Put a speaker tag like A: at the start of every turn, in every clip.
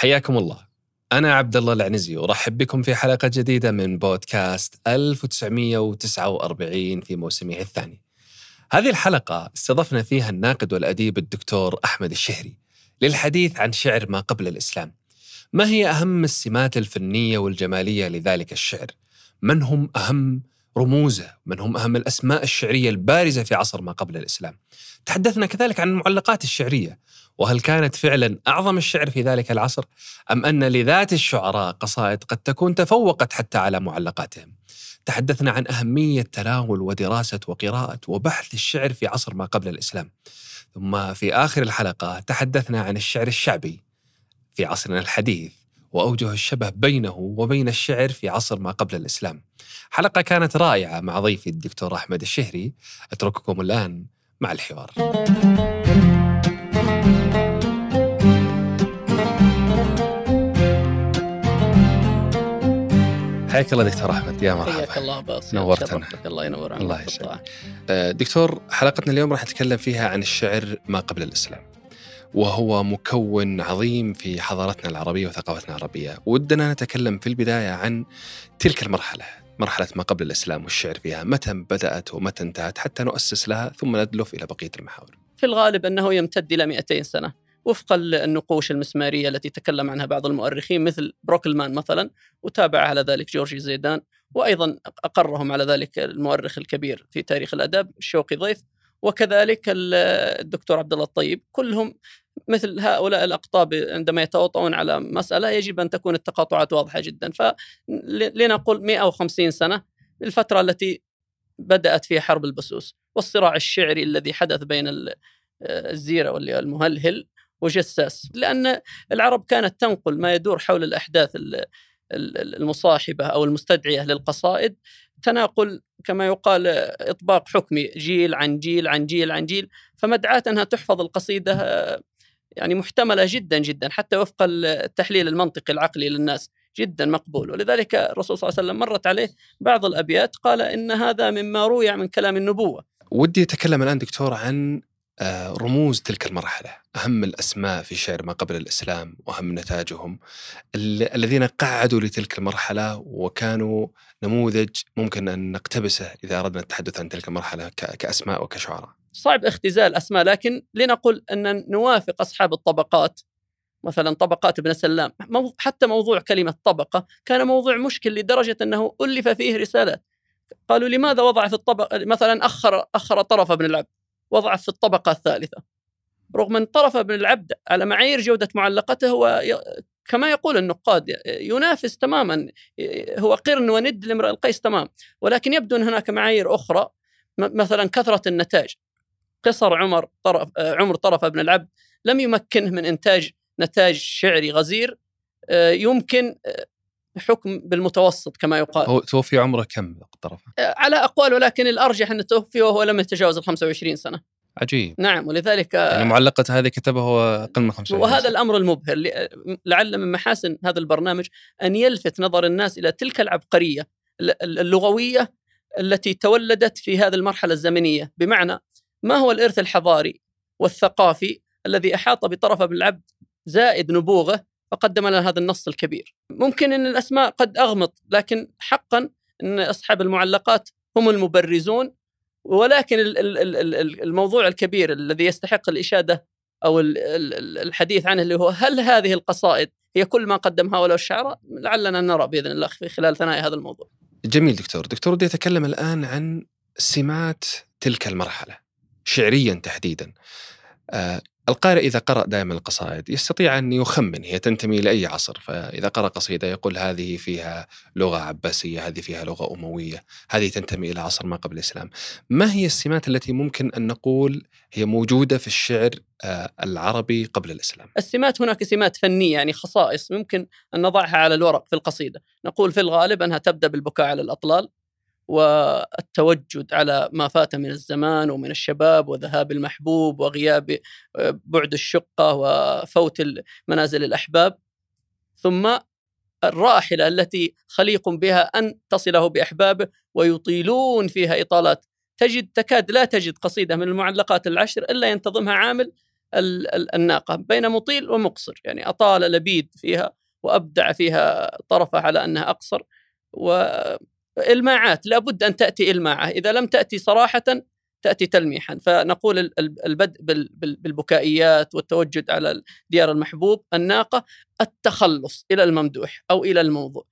A: حياكم الله أنا عبد الله العنزي وأرحب بكم في حلقة جديدة من بودكاست 1949 في موسمه الثاني. هذه الحلقة استضفنا فيها الناقد والأديب الدكتور أحمد الشهري للحديث عن شعر ما قبل الإسلام. ما هي أهم السمات الفنية والجمالية لذلك الشعر؟ من هم أهم رموزة؟ من هم أهم الأسماء الشعرية البارزة في عصر ما قبل الإسلام؟ تحدثنا كذلك عن المعلقات الشعرية وهل كانت فعلا أعظم الشعر في ذلك العصر أم أن لذات الشعراء قصائد قد تكون تفوقت حتى على معلقاتهم تحدثنا عن أهمية تناول ودراسة وقراءة وبحث الشعر في عصر ما قبل الإسلام ثم في آخر الحلقة تحدثنا عن الشعر الشعبي في عصرنا الحديث وأوجه الشبه بينه وبين الشعر في عصر ما قبل الإسلام. حلقة كانت رائعة مع ضيفي الدكتور أحمد الشهري. أترككم الآن مع الحوار. حياك الله دكتور أحمد. يا مرحبا.
B: حياك الله باص
A: نورتنا.
B: الله ينور عليك
A: الله. يسعدك آه، دكتور حلقتنا اليوم راح نتكلم فيها عن الشعر ما قبل الإسلام. وهو مكون عظيم في حضارتنا العربية وثقافتنا العربية. ودنا نتكلم في البداية عن تلك المرحلة مرحلة ما قبل الإسلام والشعر فيها. متى بدأت ومتى انتهت حتى نؤسس لها ثم ندلف إلى بقية المحاور.
B: في الغالب أنه يمتد إلى 200 سنة. وفق النقوش المسمارية التي تكلم عنها بعض المؤرخين مثل بروكلمان مثلا وتابع على ذلك جورجي زيدان وأيضا أقرهم على ذلك المؤرخ الكبير في تاريخ الأدب شوقي ضيف. وكذلك الدكتور عبد الله الطيب كلهم مثل هؤلاء الأقطاب عندما يتواطؤون على مسألة يجب أن تكون التقاطعات واضحة جدا. فلنقول 150 سنة الفترة التي بدأت فيها حرب البسوس والصراع الشعري الذي حدث بين الزيرة والمهلهل وجساس. لأن العرب كانت تنقل ما يدور حول الأحداث المصاحبة أو المستدعية للقصائد تناقل كما يقال إطباق حكمي جيل عن جيل عن جيل عن جيل فمدعاة أنها تحفظ القصيدة يعني محتملة جدا جدا حتى وفق التحليل المنطقي العقلي للناس جدا مقبول. ولذلك الرسول صلى الله عليه وسلم مرت عليه بعض الأبيات قال إن هذا مما روي من كلام النبوة.
A: ودي أتكلم الآن دكتور عن رموز تلك المرحلة أهم الأسماء في شعر ما قبل الإسلام وأهم نتاجهم الذين قعدوا لتلك المرحلة وكانوا نموذج ممكن أن نقتبسه إذا أردنا التحدث عن تلك المرحلة كأسماء وكشعراء.
B: صعب اختزال أسماء لكن لنقل أن نوافق أصحاب الطبقات مثلا طبقات ابن سلام حتى موضوع كلمة طبقة كان موضوع مشكل لدرجة أنه ألف فيه رسالات. قالوا لماذا وضع في الطبقة مثلا أخر أخر طرف ابن العبد وضع في الطبقة الثالثة. رغم أن طرف ابن العبد على معايير جودة معلقته هو كما يقول النقاد ينافس تماما هو قرن وند لامرئ القيس تمام ولكن يبدو أن هناك معايير أخرى مثلا كثرة النتاج. قصر عمر طرف عمر طرف ابن العبد لم يمكنه من إنتاج نتاج شعري غزير يمكن حكم بالمتوسط كما يقال
A: هو توفي عمره كم طرفه؟
B: على أقوال ولكن الأرجح أنه توفي وهو لم يتجاوز ال 25 سنة
A: عجيب
B: نعم ولذلك
A: يعني معلقة هذه كتبها هو أقل من 25
B: وهذا سنة. الأمر المبهر لعل من محاسن هذا البرنامج أن يلفت نظر الناس إلى تلك العبقرية اللغوية التي تولدت في هذه المرحلة الزمنية بمعنى ما هو الإرث الحضاري والثقافي الذي أحاط بطرف ابن العبد زائد نبوغه فقدم لنا هذا النص الكبير. ممكن أن الأسماء قد أغمض لكن حقا أن أصحاب المعلقات هم المبرزون ولكن الموضوع الكبير الذي يستحق الإشادة أو الحديث عنه اللي هو هل هذه القصائد هي كل ما قدم هؤلاء الشعراء لعلنا نرى بإذن الله في خلال ثنايا هذا الموضوع.
A: جميل دكتور. دكتور ودي أتكلم الآن عن سمات تلك المرحلة شعريا تحديدا. آه القارئ إذا قرأ دائما القصائد يستطيع أن يخمن هي تنتمي لأي عصر فإذا قرأ قصيدة يقول هذه فيها لغة عباسية هذه فيها لغة أموية هذه تنتمي إلى عصر ما قبل الإسلام. ما هي السمات التي ممكن أن نقول هي موجودة في الشعر آه، العربي قبل الإسلام؟
B: السمات هناك سمات فنية يعني خصائص ممكن أن نضعها على الورق في القصيدة. نقول في الغالب أنها تبدأ بالبكاء على الأطلال والتوجد على ما فات من الزمان ومن الشباب وذهاب المحبوب وغياب آه، بعد الشقة وفوت منازل الأحباب. ثم الراحلة التي خليق بها أن تصله بأحبابه ويطيلون فيها إطالات. تجد تكاد لا تجد قصيدة من المعلقات العشر إلا ينتظمها عامل الناقة بين مطيل ومقصر. يعني أطال لبيد فيها وأبدع فيها طرفه على أنها أقصر. وإلماعات لابد أن تأتي إلماعة. إذا لم تأتي صراحة تأتي تلميحا. فنقول البدء بالبكائيات والتوجد على ديار المحبوب الناقة التخلص إلى الممدوح أو إلى الموضوع.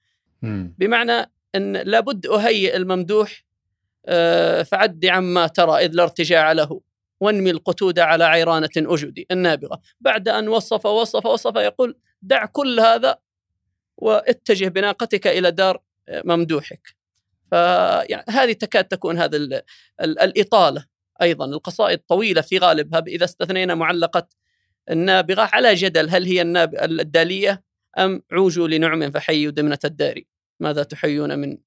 B: بمعنى أن لابد أهيئ الممدوح آه، فعد عما ترى إذ لا ارتجاع له وانمي القتود على عيرانة أجدي النابغة. بعد أن وصف وصف وصف يقول دع كل هذا واتجه بناقتك إلى دار ممدوحك. فهذه تكاد تكون هذا الإطالة أيضا القصائد طويلة في غالبها إذا استثنينا معلقة النابغة. على جدل هل هي الدالية أم عوجوا لنعم فحيوا دمنة الدار ماذا تحيون من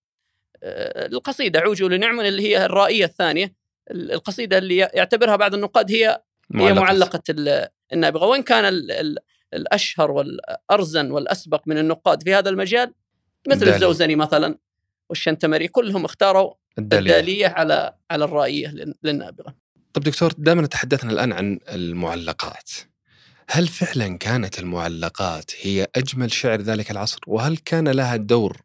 B: آه، القصيدة عوجوا لنعم اللي هي الرائية الثانية. القصيدة اللي يعتبرها بعض النقاد هي معلقة. هي معلقة النابغة. وإن كان الأشهر والأرزن والأسبق من النقاد في هذا المجال مثل. الزوزني مثلا. والشنتمري كلهم اختاروا الدالية, الدالية على على الرائية للنابغة.
A: طب دكتور دائما تحدثنا الآن عن المعلقات. هل فعلا كانت المعلقات هي أجمل شعر ذلك العصر؟ وهل كان لها دور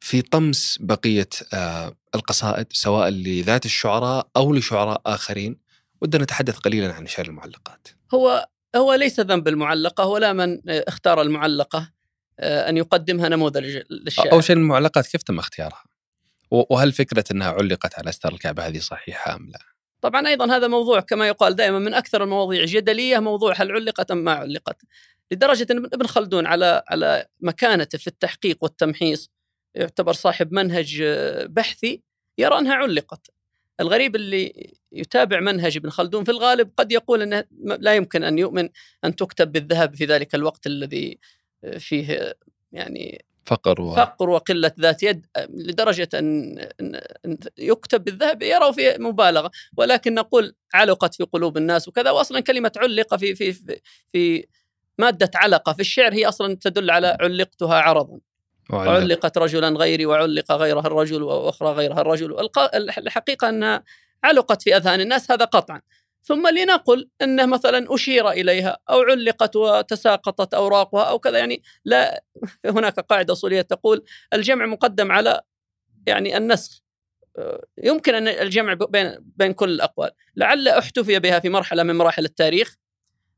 A: في طمس بقية آه، القصائد سواء لذات الشعراء أو لشعراء آخرين؟ ودنا نتحدث قليلا عن شعر المعلقات.
B: هو هو ليس ذنب المعلقة ولا من اختار المعلقة. آه، أن يقدمها نموذج للشعر
A: أول شيء المعلقات كيف تم اختيارها؟ وهل فكرة أنها علقت على أستار الكعبة هذه صحيحة أم لا؟
B: طبعا أيضا هذا موضوع كما يقال دائما من أكثر المواضيع جدلية موضوع هل علقت أم ما علقت لدرجة أن ابن خلدون على على مكانته في التحقيق والتمحيص يعتبر صاحب منهج آه، بحثي يرى أنها علقت الغريب اللي يتابع منهج ابن خلدون في الغالب قد يقول أنه لا يمكن أن يؤمن أن تكتب بالذهب في ذلك الوقت الذي فيه يعني
A: فقر و...
B: فقر وقلة ذات يد لدرجة أن يكتب بالذهب يروا في مبالغة. ولكن نقول علقت في قلوب الناس وكذا وأصلا كلمة علق في في في, في مادة علقة في الشعر هي أصلا تدل على علقتها عرضا. وعلقت. رجلا غيري وعلق غيرها الرجل وأخرى غيرها الرجل. الحقيقة أنها علقت في أذهان الناس هذا قطعا. ثم لنقل أنه مثلا أشير إليها أو علقت وتساقطت أوراقها أو كذا. يعني لا هناك قاعدة أصولية تقول الجمع مقدم على يعني النسخ. يمكن أن الجمع بين بين كل الأقوال. لعل أحتفي بها في مرحلة من مراحل التاريخ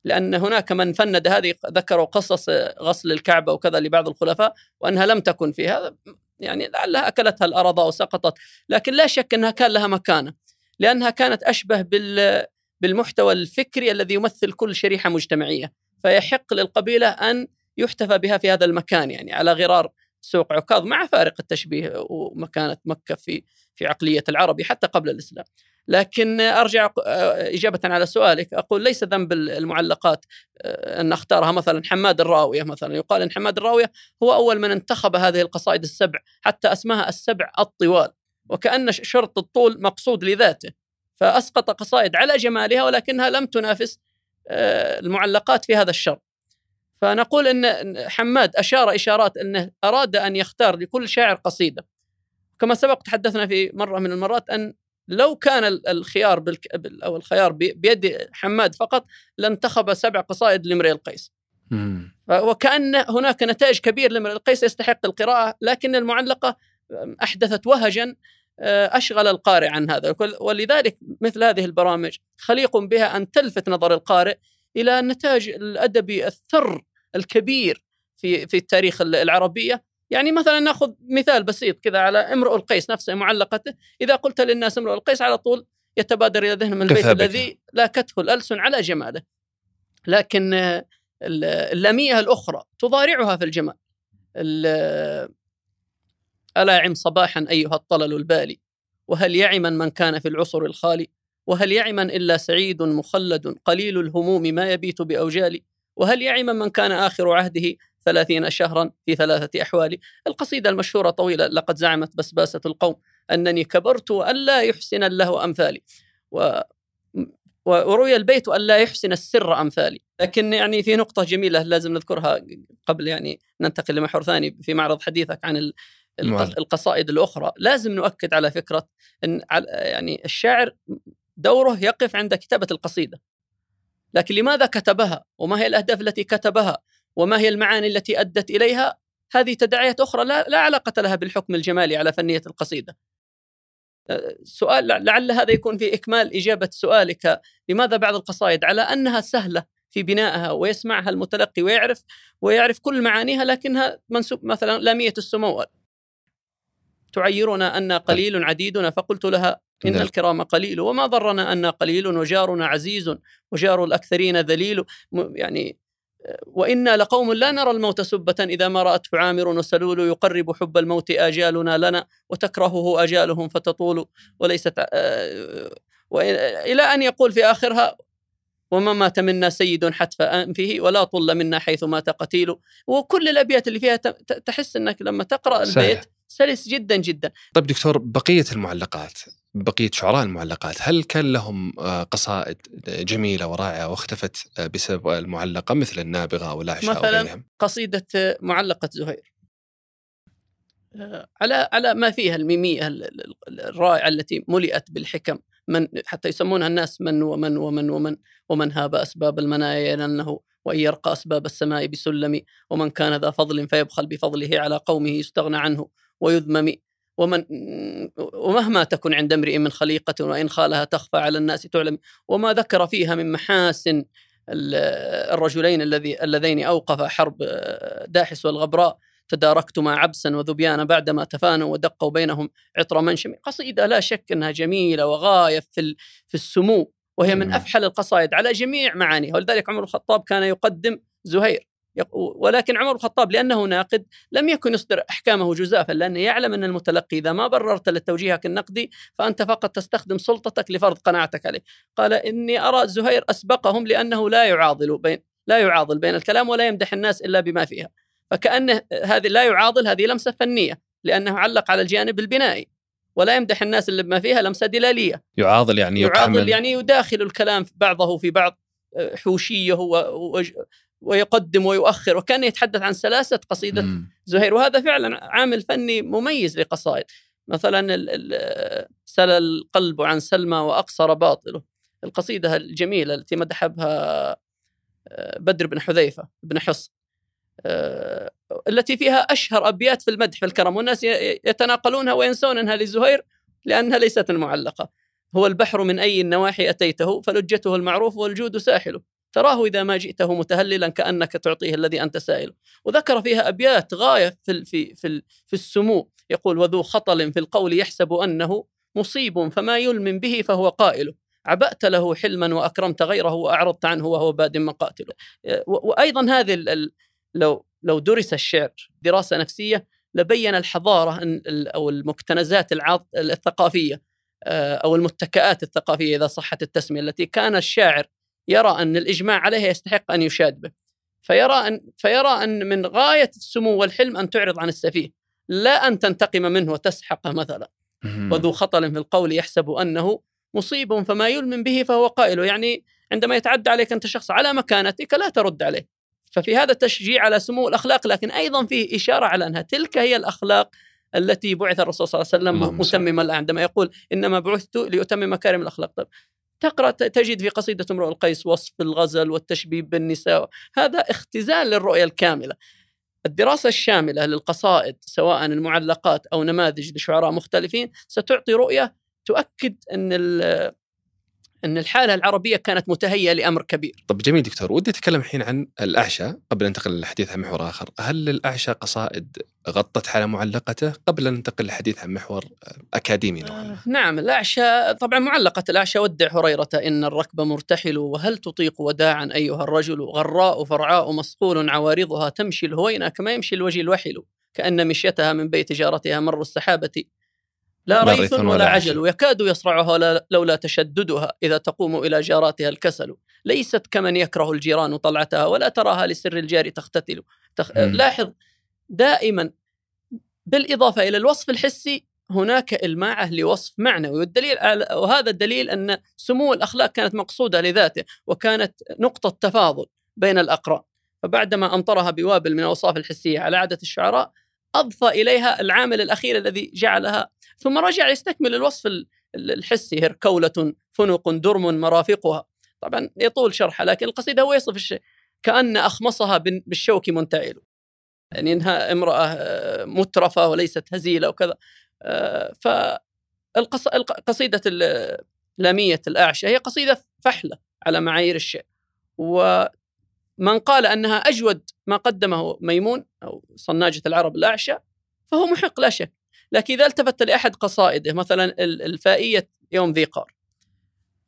B: لأن هناك من فند هذه ذكروا قصص غسل الكعبة وكذا لبعض الخلفاء وأنها لم تكن في هذا يعني لعلها أكلتها الأرض وسقطت. لكن لا شك أنها كان لها مكانة لأنها كانت أشبه بال بالمحتوى الفكري الذي يمثل كل شريحة مجتمعية. فيحق للقبيلة أن يحتفى بها في هذا المكان يعني على غرار سوق عكاظ مع فارق التشبيه ومكانة مكة في في عقلية العربي حتى قبل الإسلام. لكن أرجع آه، إجابة على سؤالك. أقول ليس ذنب المعلقات آه، أن أختارها مثلا حماد الراوية مثلا. يقال إن حماد الراوية هو أول من انتخب هذه القصائد السبع حتى اسمها السبع الطوال. وكأن شرط الطول مقصود لذاته. فأسقط قصائد على جمالها ولكنها لم تنافس آه، المعلقات في هذا الشرط فنقول إن حماد أشار إشارات إنه أراد أن يختار لكل شاعر قصيدة. كما سبق تحدثنا في مرة من المرات أن لو كان الخيار بالك... أو الخيار بيد حماد فقط لانتخب سبع قصائد لامرئ القيس. وكأن هناك نتائج كبير لامرئ القيس يستحق القراءة لكن المعلقة أحدثت وهجا أشغل القارئ عن هذا. ولذلك مثل هذه البرامج خليق بها أن تلفت نظر القارئ إلى النتاج الأدبي الثر الكبير في في التاريخ العربية. يعني مثلا نأخذ مثال بسيط كذا على امرؤ القيس نفسه معلقته. إذا قلت للناس امرؤ القيس على طول يتبادر إلى ذهنهم البيت الذي لاكته الألسن على جماله. لكن اللاميه الأخرى تضارعها في الجمال. ألا يعم صباحا أيها الطلل البالي؟ وهل يعما من كان في العصر الخالي؟ وهل يعما إلا سعيد مخلد قليل الهموم ما يبيت باوجال وهل يعما من كان آخر عهده ثلاثين شهرا في ثلاثة أحوال؟ القصيدة المشهورة طويلة لقد زعمت بسباسة القوم أنني كبرت وأن لا يحسن له أمثالي. و وروي البيت أن لا يحسن السر أمثالي. لكن يعني في نقطة جميلة لازم نذكرها قبل يعني ننتقل لمحور ثاني في معرض حديثك عن القصائد الأخرى. لازم نؤكد على فكرة أن يعني الشاعر دوره يقف عند كتابة القصيدة. لكن لماذا كتبها؟ وما هي الأهداف التي كتبها؟ وما هي المعاني التي أدت إليها؟ هذه تداعيات أخرى لا, لا علاقة لها بالحكم الجمالي على فنية القصيدة. سؤال لعل هذا يكون في إكمال إجابة سؤالك. لماذا بعض القصائد؟ على أنها سهلة في بنائها ويسمعها المتلقي ويعرف ويعرف كل معانيها لكنها منسوب مثلا لامية السمو تعيرنا أن قليل عديدنا؟ فقلت لها إن نعم. الكرام قليل. وما ضرنا أن قليل؟ وجارنا عزيز. وجار الأكثرين ذليل. يعني وإنا لقوم لا نرى الموت سبة. إذا ما رأته عامر وسلول يقرب حب الموت آجالنا لنا وتكرهه آجالهم فتطول. وليست آه، إلى أن يقول في آخرها وما مات منا سيد حتف أنفه ولا طل منا حيث مات قتيل. وكل الأبيات اللي فيها تحس أنك لما تقرأ البيت سلس جدا جدا.
A: طيب دكتور بقية المعلقات بقية شعراء المعلقات هل كان لهم آه، قصائد جميلة ورائعة واختفت آه، بسبب المعلقة مثل النابغة والاعشى
B: مثلا وغيرهم؟ قصيدة معلقة زهير. آه، على على ما فيها الميمية الرائعة التي ملئت بالحكم من حتى يسمونها الناس من ومن ومن ومن ومن هاب أسباب المنايا لأنه وإن يرقى أسباب السماء بسلم ومن كان ذا فضل فيبخل بفضله على قومه يستغنى عنه. ويذمم ومن ومهما تكن عند امرئ من خليقة وإن خالها تخفى على الناس تعلم. وما ذكر فيها من محاسن الرجلين الذي اللذين أوقفا حرب داحس والغبراء. تداركتما عبسا وذبيانا بعدما تفانوا ودقوا بينهم عطر منشم قصيدة لا شك أنها جميلة وغاية في, في السمو. وهي من أفحل القصائد على جميع معانيها. ولذلك عمر الخطاب كان يقدم زهير. ولكن عمر الخطاب لأنه ناقد لم يكن يصدر أحكامه جزافا لأنه يعلم أن المتلقي إذا ما بررت له توجيهك النقدي فأنت فقط تستخدم سلطتك لفرض قناعتك عليه. قال إني أرى زهير أسبقهم لأنه لا يعاضل بين لا يعاضل بين الكلام ولا يمدح الناس إلا بما فيها. فكأنه هذه لا يعاضل هذه لمسة فنية لأنه علق على الجانب البنائي. ولا يمدح الناس اللي بما فيها لمسة دلالية.
A: يعاضل يعني
B: يعاضل يعني يداخل الكلام بعضه في بعض حوشية ويقدم ويؤخر. وكان يتحدث عن سلاسة قصيدة مم. زهير. وهذا فعلا عامل فني مميز لقصائد. مثلا سل القلب عن سلمى وأقصر باطله. القصيدة الجميلة التي مدح بها آه، بدر بن حذيفة بن حص آه، التي فيها أشهر أبيات في المدح في الكرم. والناس يتناقلونها وينسون أنها لزهير لأنها ليست المعلقة. هو البحر من أي النواحي أتيته فلجته المعروف والجود ساحله. تراه إذا ما جئته متهللا كأنك تعطيه الذي أنت سائله وذكر فيها أبيات غاية في, في, في, في السمو. يقول وذو خطل في القول يحسب أنه مصيب فما يلم به فهو قائل. عبأت له حلما وأكرمت غيره وأعرضت عنه وهو باد مقاتل. وأيضا هذه لو لو درس الشعر دراسة نفسية لبين الحضارة أو المكتنزات الثقافية آه، أو المتكئات الثقافية إذا صحت التسمية التي كان الشاعر يرى أن الإجماع عليه يستحق أن يشاد به. فيرى أن, فيرى أن من غاية السمو والحلم أن تعرض عن السفيه. لا أن تنتقم منه وتسحقه مثلا. وذو خطل في القول يحسب أنه مصيب فما يلم به فهو قائل. يعني عندما يتعدى عليك أنت شخص على مكانتك لا ترد عليه. ففي هذا تشجيع على سمو الأخلاق لكن أيضا فيه إشارة على أنها تلك هي الأخلاق التي بعث الرسول صلى الله عليه وسلم متمما عندما يقول إنما بعثت لأتمم مكارم الأخلاق. طيب تقرأ تجد في قصيدة امرؤ القيس وصف الغزل والتشبيب بالنساء. هذا اختزال للرؤيه الكاملة. الدراسة الشاملة للقصائد سواء المعلقات أو نماذج لشعراء مختلفين ستعطي رؤية تؤكد أن إن الحالة العربية كانت متهيئة لأمر كبير.
A: طب جميل دكتور، ودي أتكلم الحين عن الأعشى قبل أن ننتقل للحديث عن محور آخر، هل الأعشى قصائد غطت على معلقته قبل أن ننتقل للحديث عن محور أكاديمي نوعا
B: آه نعم الأعشى طبعا معلقة الأعشى ودع هريرة إن الركب مرتحل وهل تطيق وداعا أيها الرجل غراء فرعاء مصقول عوارضها تمشي الهوينه كما يمشي الوجه الوحل كأن مشيتها من بيت جارتها مر السحابة لا ريث ولا, ولا عجل يكاد يصرعها لولا تشددها إذا تقوم إلى جاراتها الكسل. ليست كمن يكره الجيران طلعتها ولا تراها لسر الجار تختتل. تخ... لاحظ دائما بالإضافة إلى الوصف الحسي هناك إلماعة لوصف معنوي. والدليل وهذا الدليل أن سمو الأخلاق كانت مقصودة لذاته وكانت نقطة تفاضل بين الأقران. فبعدما أمطرها بوابل من الأوصاف الحسية على عادة الشعراء أضفى إليها العامل الأخير الذي جعلها ثم رجع يستكمل الوصف الحسي هركولة فنق درم مرافقها. طبعا يطول شرحها لكن القصيدة هو يصف الشيء كأن أخمصها بالشوك منتعل. يعني إنها امرأة آه، مترفة وليست هزيلة وكذا. آه، فالقصيدة لامية الأعشى هي قصيدة فحلة على معايير الشعر ومن قال أنها أجود ما قدمه ميمون أو صناجة العرب الأعشى فهو محق لا شك. لكن إذا التفت لأحد قصائده مثلا الفائية يوم ذي قار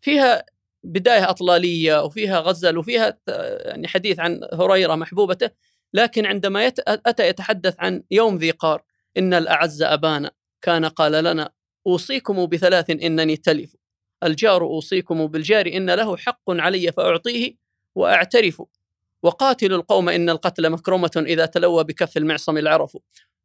B: فيها بداية أطلالية وفيها غزل وفيها يعني حديث عن هريرة محبوبته لكن عندما أتى يتحدث عن يوم ذي قار إن الأعز أبانا كان قال لنا أوصيكم بثلاث إنني تلف الجار أوصيكم بالجار إن له حق علي فأعطيه وأعترف وقاتل القوم إن القتل مكرمة إذا تلوى بكف المعصم العرف.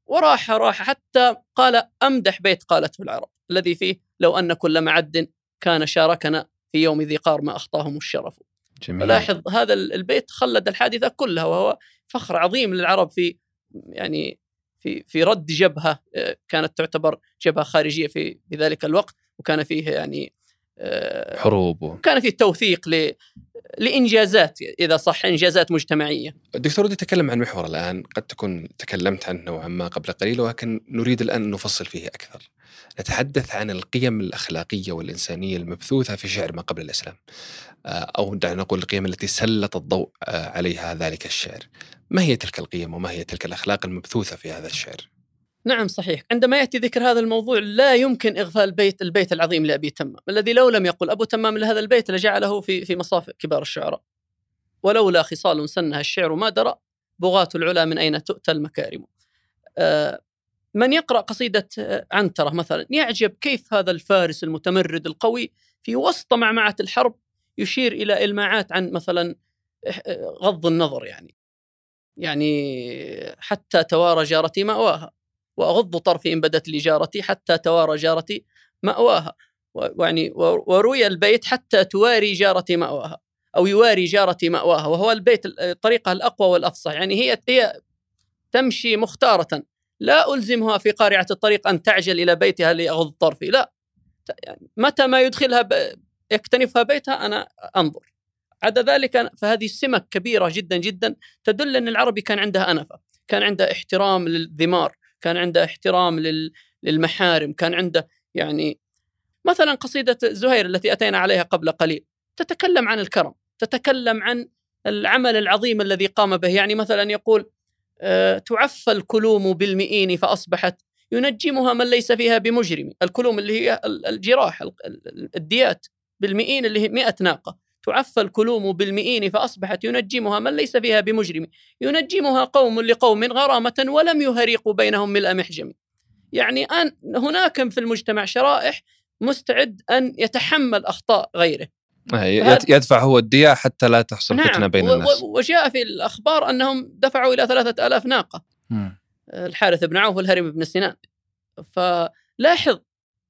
B: وراح راح حتى قال أمدح بيت قالته العرب الذي فيه لو أن كل معد كان شاركنا في يوم ذي قار ما أخطاهم الشرف جميل. لاحظ هذا البيت خلد الحادثة كلها وهو فخر عظيم للعرب في يعني في في رد جبهة آه، كانت تعتبر جبهة خارجية في ذلك الوقت وكان فيه يعني
A: آه، حروب
B: كان فيه توثيق ل لإنجازات إذا صح إنجازات مجتمعية.
A: دكتور ودي أتكلم عن محور الآن قد تكون تكلمت عنه نوعا ما قبل قليل ولكن نريد الآن أن نفصل فيه أكثر. نتحدث عن القيم الأخلاقية والإنسانية المبثوثة في شعر ما قبل الإسلام. آه، أو دعنا نقول القيم التي سلط الضوء آه، عليها ذلك الشعر. ما هي تلك القيم وما هي تلك الأخلاق المبثوثة في هذا الشعر؟
B: نعم صحيح. عندما يأتي ذكر هذا الموضوع لا يمكن إغفال البيت البيت العظيم لأبي تمام. الذي لو لم يقل أبو تمام لهذا البيت لجعله في في مصاف كبار الشعراء. ولولا خصال سنها الشعر ما درى بغاة العلا من أين تؤتى المكارم. آه من يقرأ قصيدة عنترة مثلا يعجب كيف هذا الفارس المتمرد القوي في وسط معمعة الحرب يشير إلى إلماعات عن مثلا غض النظر يعني. يعني حتى توارى جارتي مأواها. وأغض طرفي إن بدت لي جارتي حتى توارى جارتي مأواها. ويعني وروي البيت حتى تواري جارتي مأواها. أو يواري جارتي مأواها. وهو البيت الطريقة الأقوى والأفصح. يعني هي هي تمشي مختارة. لا ألزمها في قارعة الطريق أن تعجل إلى بيتها لأغض طرفي. لا. يعني متى ما يدخلها يكتنفها بيتها أنا أنظر. عدا ذلك فهذه سمة كبيرة جدا جدا تدل أن العربي كان عندها أنفة. كان عنده احترام للذمار. كان عنده احترام للمحارم كان عنده يعني مثلا قصيدة زهير التي أتينا عليها قبل قليل تتكلم عن الكرم تتكلم عن العمل العظيم الذي قام به. يعني مثلا يقول أه تعفى الكلوم بالمئين فأصبحت ينجمها من ليس فيها بمجرم. الكلوم اللي هي الجراح الديات بالمئين اللي هي مئة ناقة. تعفى الكلوم بالمئين فأصبحت ينجمها من ليس فيها بمجرم. ينجمها قوم لقوم غرامة ولم يهريقوا بينهم ملء محجم. يعني أن هناك في المجتمع شرائح مستعد أن يتحمل أخطاء غيره.
A: يدفع هو الدية حتى لا تحصل نعم فتنة بين الناس.
B: وجاء في الأخبار أنهم دفعوا إلى ثلاثة ألاف ناقة. م. الحارث بن عوف والهرم بن سنان. فلاحظ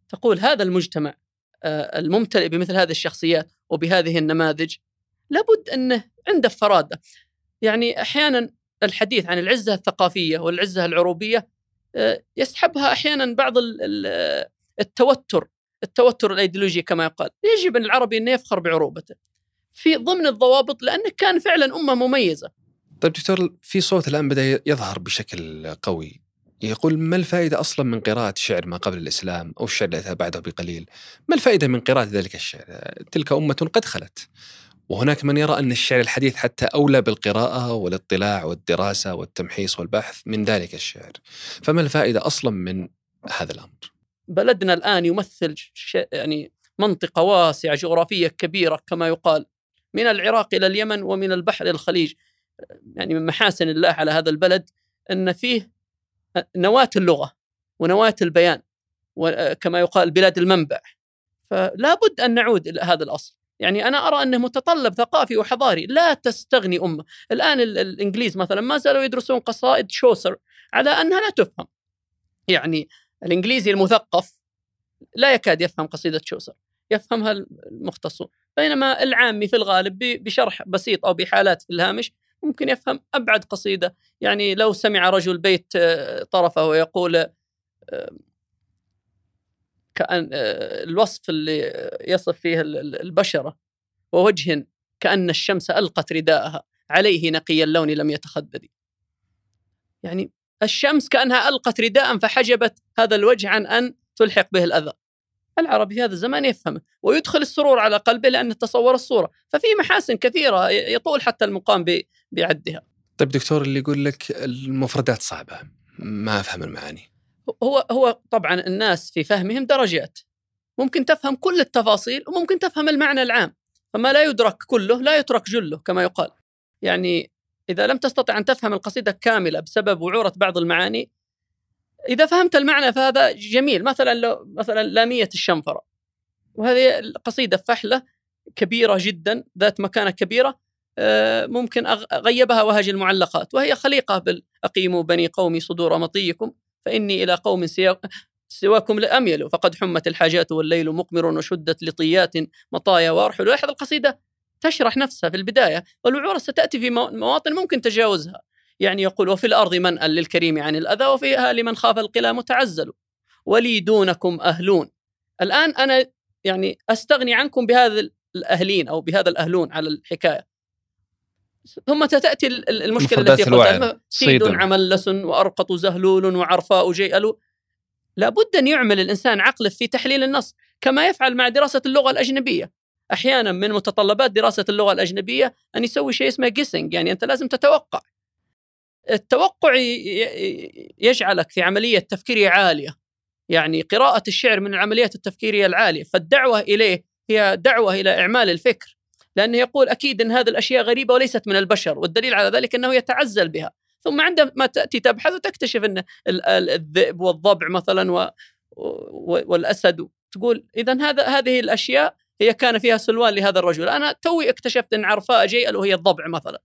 B: تقول هذا المجتمع آه، الممتلئ بمثل هذه الشخصيات وبهذه النماذج لابد أنه عنده فرادة. يعني أحيانا الحديث عن العزة الثقافية والعزة العروبية آه، يسحبها أحيانا بعض التوتر التوتر الأيديولوجي كما يقال. يجب أن العربي انه يفخر بعروبته. في ضمن الضوابط لأنه كان فعلا أمة مميزة.
A: طيب دكتور في صوت الآن بدأ يظهر بشكل قوي. يقول ما الفائدة أصلا من قراءة شعر ما قبل الإسلام أو الشعر الذي بعده بقليل؟ ما الفائدة من قراءة ذلك الشعر؟ تلك أمة قد خلت. وهناك من يرى أن الشعر الحديث حتى أولى بالقراءة والاطلاع والدراسة والتمحيص والبحث من ذلك الشعر. فما الفائدة أصلا من هذا الأمر؟
B: بلدنا الآن يمثل يعني منطقة واسعة جغرافية كبيرة كما يقال من العراق إلى اليمن ومن البحر إلى الخليج. يعني من محاسن الله على هذا البلد أن فيه نواة اللغة ونواة البيان وكما يقال بلاد المنبع. فلا بد أن نعود إلى هذا الأصل. يعني أنا أرى أنه متطلب ثقافي وحضاري. لا تستغني أمة. الآن الإنجليز مثلا ما زالوا يدرسون قصائد شوسر على أنها لا تفهم. يعني الإنجليزي المثقف لا يكاد يفهم قصيدة شوسر يفهمها المختصون. بينما العامي في الغالب بشرح بسيط أو بحالات في الهامش ممكن يفهم أبعد قصيدة. يعني لو سمع رجل بيت آه، طرفه ويقول آه، كأن آه، الوصف اللي يصف فيه البشرة ووجه كأن الشمس ألقت رداءها عليه نقي اللون لم يتخدد يعني الشمس كأنها ألقت رداء فحجبت هذا الوجه عن أن تلحق به الأذى. العربي في هذا الزمان يفهمه ويدخل السرور على قلبه لأنه تصور الصورة ففي محاسن كثيرة يطول حتى المقام بعدها.
A: طيب دكتور اللي يقول لك المفردات صعبة ما أفهم المعاني.
B: هو هو طبعا الناس في فهمهم درجات. ممكن تفهم كل التفاصيل وممكن تفهم المعنى العام فما لا يدرك كله لا يترك جله كما يقال. يعني إذا لم تستطع أن تفهم القصيدة كاملة بسبب وعورة بعض المعاني إذا فهمت المعنى فهذا جميل. مثلا لو مثلا لامية الشنفرة. وهذه القصيدة فحلة كبيرة جدا ذات مكانة كبيرة آه، ممكن غيبها وهج المعلقات. وهي خليقة بالأقيموا بني قومي صدور مطيكم فإني إلى قوم سواكم لأميل فقد حمت الحاجات والليل مقمر وشدت لطيات مطايا وأرحل. لاحظ القصيدة تشرح نفسها في البداية والوعورة ستأتي في مواطن ممكن تجاوزها. يعني يقول وفي الأرض منأ للكريم عن الأذى وفيها لمن خاف القلا متعزل ولي دونكم أهلون. الآن أنا يعني أستغني عنكم بهذا الأهلين أو بهذا الأهلون على الحكاية. ثم تأتي المشكلة التي قلتها. سيد عملس وأرقط زهلول وعرفاء جيئل لابد أن يعمل الإنسان عقله في تحليل النص كما يفعل مع دراسة اللغة الأجنبية. أحيانا من متطلبات دراسة اللغة الأجنبية أن يسوي شيء اسمه جيسنج يعني أنت لازم تتوقع. التوقع يجعلك في عملية تفكيرية عالية. يعني قراءة الشعر من العمليات التفكيرية العالية. فالدعوة إليه هي دعوة إلى إعمال الفكر. لأنه يقول أكيد أن هذه الأشياء غريبة وليست من البشر والدليل على ذلك أنه يتعزل بها. ثم عندما تأتي تبحث وتكتشف أن الذئب والضبع مثلا و والأسد. تقول إذا هذا هذه الأشياء هي كان فيها سلوان لهذا الرجل. أنا توي اكتشفت أن عرفاء جيئل وهي الضبع مثلا.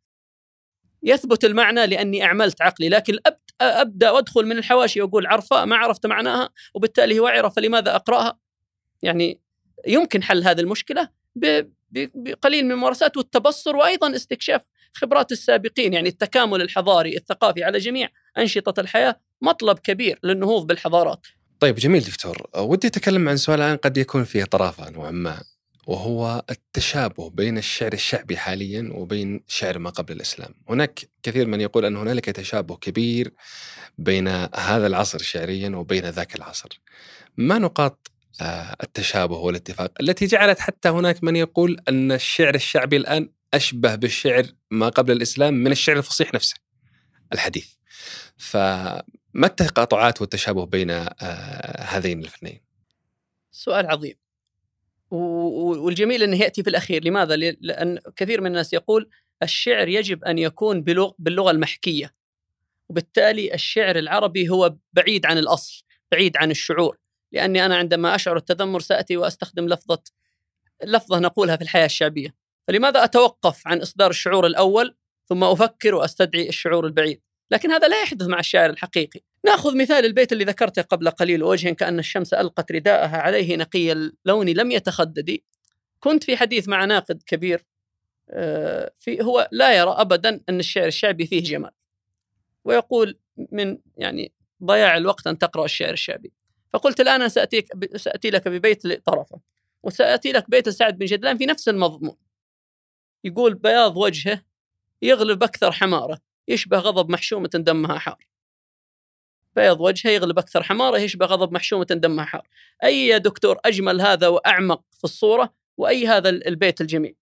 B: يثبت المعنى لأني أعملت عقلي لكن أبدأ وأدخل من الحواشي وأقول عرفاء ما عرفت معناها وبالتالي وعره فلماذا أقرأها؟ يعني يمكن حل هذه المشكلة بقليل من الممارسات والتبصر وأيضا استكشاف خبرات السابقين يعني التكامل الحضاري الثقافي على جميع أنشطة الحياة مطلب كبير للنهوض بالحضارات.
A: طيب جميل دكتور ودي أتكلم عن سؤال الآن قد يكون فيه طرافه نوعا ما وهو التشابه بين الشعر الشعبي حاليا وبين شعر ما قبل الإسلام، هناك كثير من يقول أن هنالك تشابه كبير بين هذا العصر شعريا وبين ذاك العصر. ما نقاط آه، التشابه والاتفاق التي جعلت حتى هناك من يقول أن الشعر الشعبي الآن أشبه بالشعر ما قبل الإسلام من الشعر الفصيح نفسه الحديث. فما التقاطعات والتشابه بين آه، هذين الفنين؟
B: سؤال عظيم. والجميل إنه يأتي في الأخير. لماذا؟ لأن كثير من الناس يقول الشعر يجب أن يكون باللغة المحكية وبالتالي الشعر العربي هو بعيد عن الأصل بعيد عن الشعور. لأني أنا عندما أشعر التذمر سأتي وأستخدم لفظة لفظة نقولها في الحياة الشعبية. فلماذا أتوقف عن إصدار الشعور الأول ثم أفكر وأستدعي الشعور البعيد؟ لكن هذا لا يحدث مع الشاعر الحقيقي. ناخذ مثال البيت اللي ذكرته قبل قليل وجه كأن الشمس ألقت رداءها عليه نقي اللون لم يتخدد كنت في حديث مع ناقد كبير آه، في هو لا يرى أبدا أن الشعر الشعبي فيه جمال. ويقول من يعني ضياع الوقت أن تقرأ الشعر الشعبي. فقلت الآن سأتيك سأتي لك ببيت طرفه وسأتي لك بيت سعد بن جدلان في نفس المضمون. يقول بياض وجهه يغلب أكثر حمارة يشبه غضب محشومة دمها حار. بيض وجهه يغلب أكثر حمارة يشبه غضب محشومة دمها حار. أي يا دكتور أجمل هذا وأعمق في الصورة وأي هذا البيت الجميل؟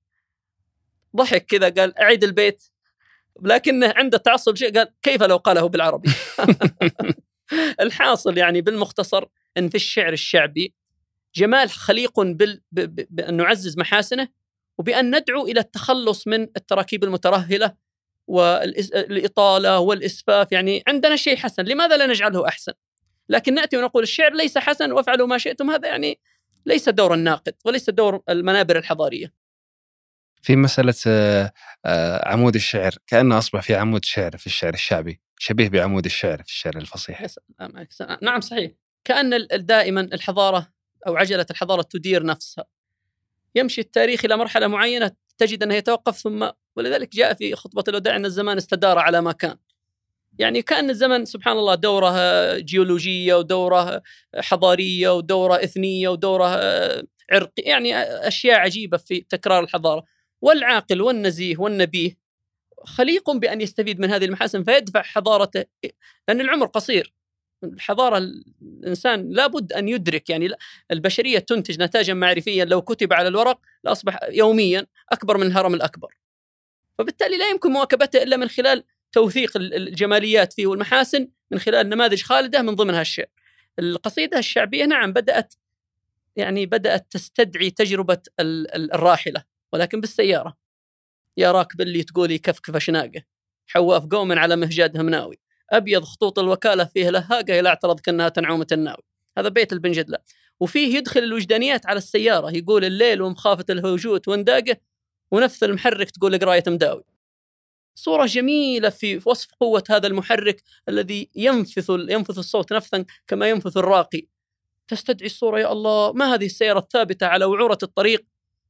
B: ضحك كذا قال أعيد البيت لكنه عنده تعصب شيء قال كيف لو قاله بالعربي؟ الحاصل يعني بالمختصر أن في الشعر الشعبي جمال خليق بال... بأن نعزز محاسنه وبأن ندعو إلى التخلص من التراكيب المترهلة والإطالة والإسفاف يعني عندنا شيء حسن لماذا لا نجعله أحسن؟ لكن نأتي ونقول الشعر ليس حسن وافعلوا ما شئتم هذا يعني ليس دور الناقد وليس دور المنابر الحضارية.
A: في مسألة آه، آه، عمود الشعر كأنه أصبح في عمود شعر في الشعر الشعبي شبيه بعمود الشعر في الشعر الفصيح.
B: نعم صحيح. كأن دائما الحضارة أو عجلة الحضارة تدير نفسها. يمشي التاريخ إلى مرحلة معينة تجد أنه يتوقف ثم ولذلك جاء في خطبة الوداع أن الزمان استدار على ما كان. يعني كأن الزمن سبحان الله دورة جيولوجية ودورة حضارية ودورة إثنية ودورة عرقية يعني أشياء عجيبة في تكرار الحضارة. والعاقل والنزيه والنبيه خليق بأن يستفيد من هذه المحاسن فيدفع حضارته لأن العمر قصير. الحضارة الإنسان لابد أن يدرك يعني البشرية تنتج نتاجا معرفيا لو كتب على الورق لأصبح يوميا أكبر من الهرم الأكبر. فبالتالي لا يمكن مواكبته إلا من خلال توثيق الجماليات فيه والمحاسن من خلال نماذج خالدة من ضمنها الشعر. القصيدة الشعبية نعم بدأت يعني بدأت تستدعي تجربة الراحلة ولكن بالسيارة. يا راكب اللي تقولي كفكف شناقه حواف قوم على مهجاد همناوي. أبيض خطوط الوكالة فيه لهاقة إلى اعترض كأنها تنعومة الناوي. هذا بيت البن جدلة. وفيه يدخل الوجدانيات على السيارة يقول الليل ومخافة الهوجوت وانداقة ونفس المحرك تقول قرايه مداوي صورة جميلة في وصف قوة هذا المحرك الذي ينفث ينفث الصوت نفثا كما ينفث الراقي. تستدعي الصورة يا الله؟ ما هذه السيارة الثابتة على وعورة الطريق؟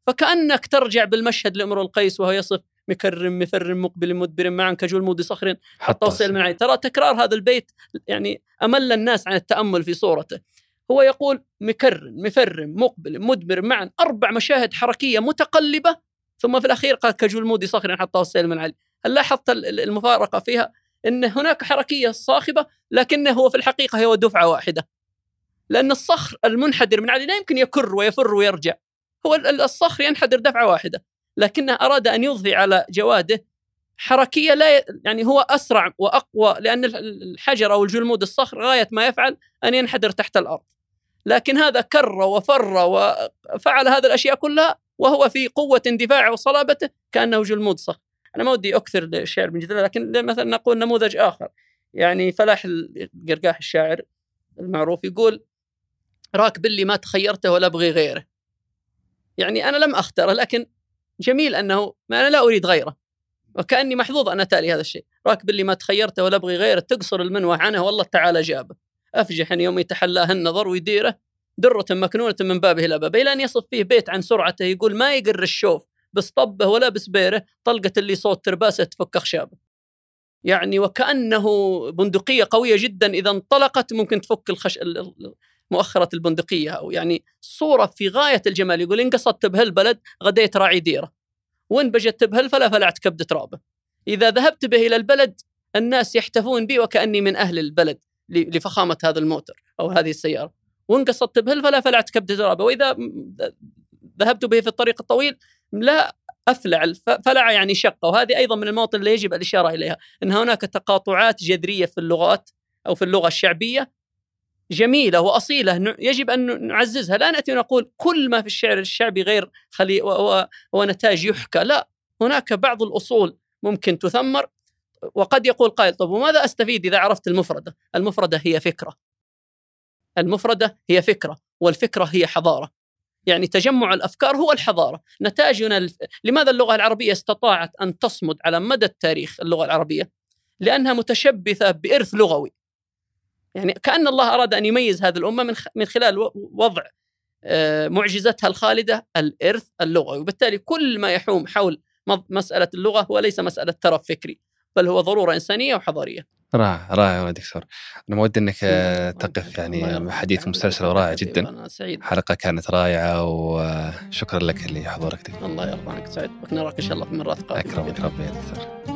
B: فكأنك ترجع بالمشهد لامرؤ القيس وهو يصف مكرم مثر مقبل مدبر معا كجلمود صخر. حتى وصل من عين. ترى تكرار هذا البيت يعني أمل الناس عن التأمل في صورته. هو يقول مكرم مفرم مقبل مدبر معا أربع مشاهد حركية متقلبة ثم في الأخير قال كجلمود صخر حتى وصل من علي. هل لاحظت المفارقة فيها؟ أن هناك حركية صاخبة لكنه هو في الحقيقة هو دفعة واحدة. لأن الصخر المنحدر من علي لا يمكن يكر ويفر ويرجع. هو الصخر ينحدر دفعة واحدة. لكنه أراد أن يضفي على جواده حركية لا يعني هو أسرع وأقوى لأن الحجر أو الجلمود الصخر غاية ما يفعل أن ينحدر تحت الأرض. لكن هذا كر وفر وفعل هذه الأشياء كلها وهو في قوة اندفاعه وصلابته كأنه جلمود صخر أنا ما ودي أكثر الشعر من جدلا لكن مثلا نقول نموذج آخر. يعني فلاح القرقاح الشاعر المعروف يقول راكب اللي ما تخيرته ولا أبغي غيره. يعني أنا لم أختره لكن جميل أنه ما أنا لا أريد غيره. وكأني محظوظ أن اتى لي هذا الشيء. راكب اللي ما تخيرته ولا أبغي غيره تقصر المنوى عنه والله تعالى جابه. أفجح يوم يتحلاه النظر ويديره درة مكنونة من بابه إلى بابه إلى أن يصف فيه بيت عن سرعته يقول ما يقر الشوف بس طبه ولا بسبيره طلقة اللي صوت ترباسة تفك أخشابه يعني وكأنه بندقية قوية جدا إذا انطلقت ممكن تفك الخش... مؤخرة البندقية أو يعني صورة في غاية الجمال يقول إن قصدت بهالبلد غديت راعي ديرة وإن بجت بهالفلا فلعت كبد ترابه إذا ذهبت به إلى البلد الناس يحتفون بي وكأني من أهل البلد لفخامة هذا الموتر أو هذه السيارة. وإن قصدت بهالفلا فلعت كبد ترابه. وإذا ذهبت به في الطريق الطويل لا أفلع الفلع يعني شقة. وهذه أيضا من المواطن اللي يجب الإشارة إليها أن هناك تقاطعات جذرية في اللغات أو في اللغة الشعبية جميلة وأصيلة. يجب أن نعززها. لا نأتي ونقول كل ما في الشعر الشعبي غير خلي هو نتاج يحكى. لا هناك بعض الأصول ممكن تثمر وقد يقول قائل طب وماذا أستفيد إذا عرفت المفردة؟ المفردة هي فكرة. المفردة هي فكرة والفكرة هي حضارة يعني تجمع الأفكار هو الحضارة، نتاجنا الف... لماذا اللغة العربية استطاعت أن تصمد على مدى التاريخ اللغة العربية؟ لأنها متشبثة بإرث لغوي. يعني كأن الله أراد أن يميز هذه الأمة من من خلال وضع آه، معجزتها الخالدة الإرث اللغوي وبالتالي كل ما يحوم حول مسألة اللغة هو ليس مسألة ترف فكري بل هو ضرورة إنسانية وحضارية
A: رائع رائع يا دكتور. أنا مود إنك آه، تقف يعني حديث مسلسل ورائع جدا.
B: أنا سعيد.
A: حلقة كانت رائعة وشكرا لك لحضورك
B: دكتور. الله يرضى عنك سعيد. بك نراك إن شاء الله في مرات قادمه
A: أكرمك ربي يا دكتور.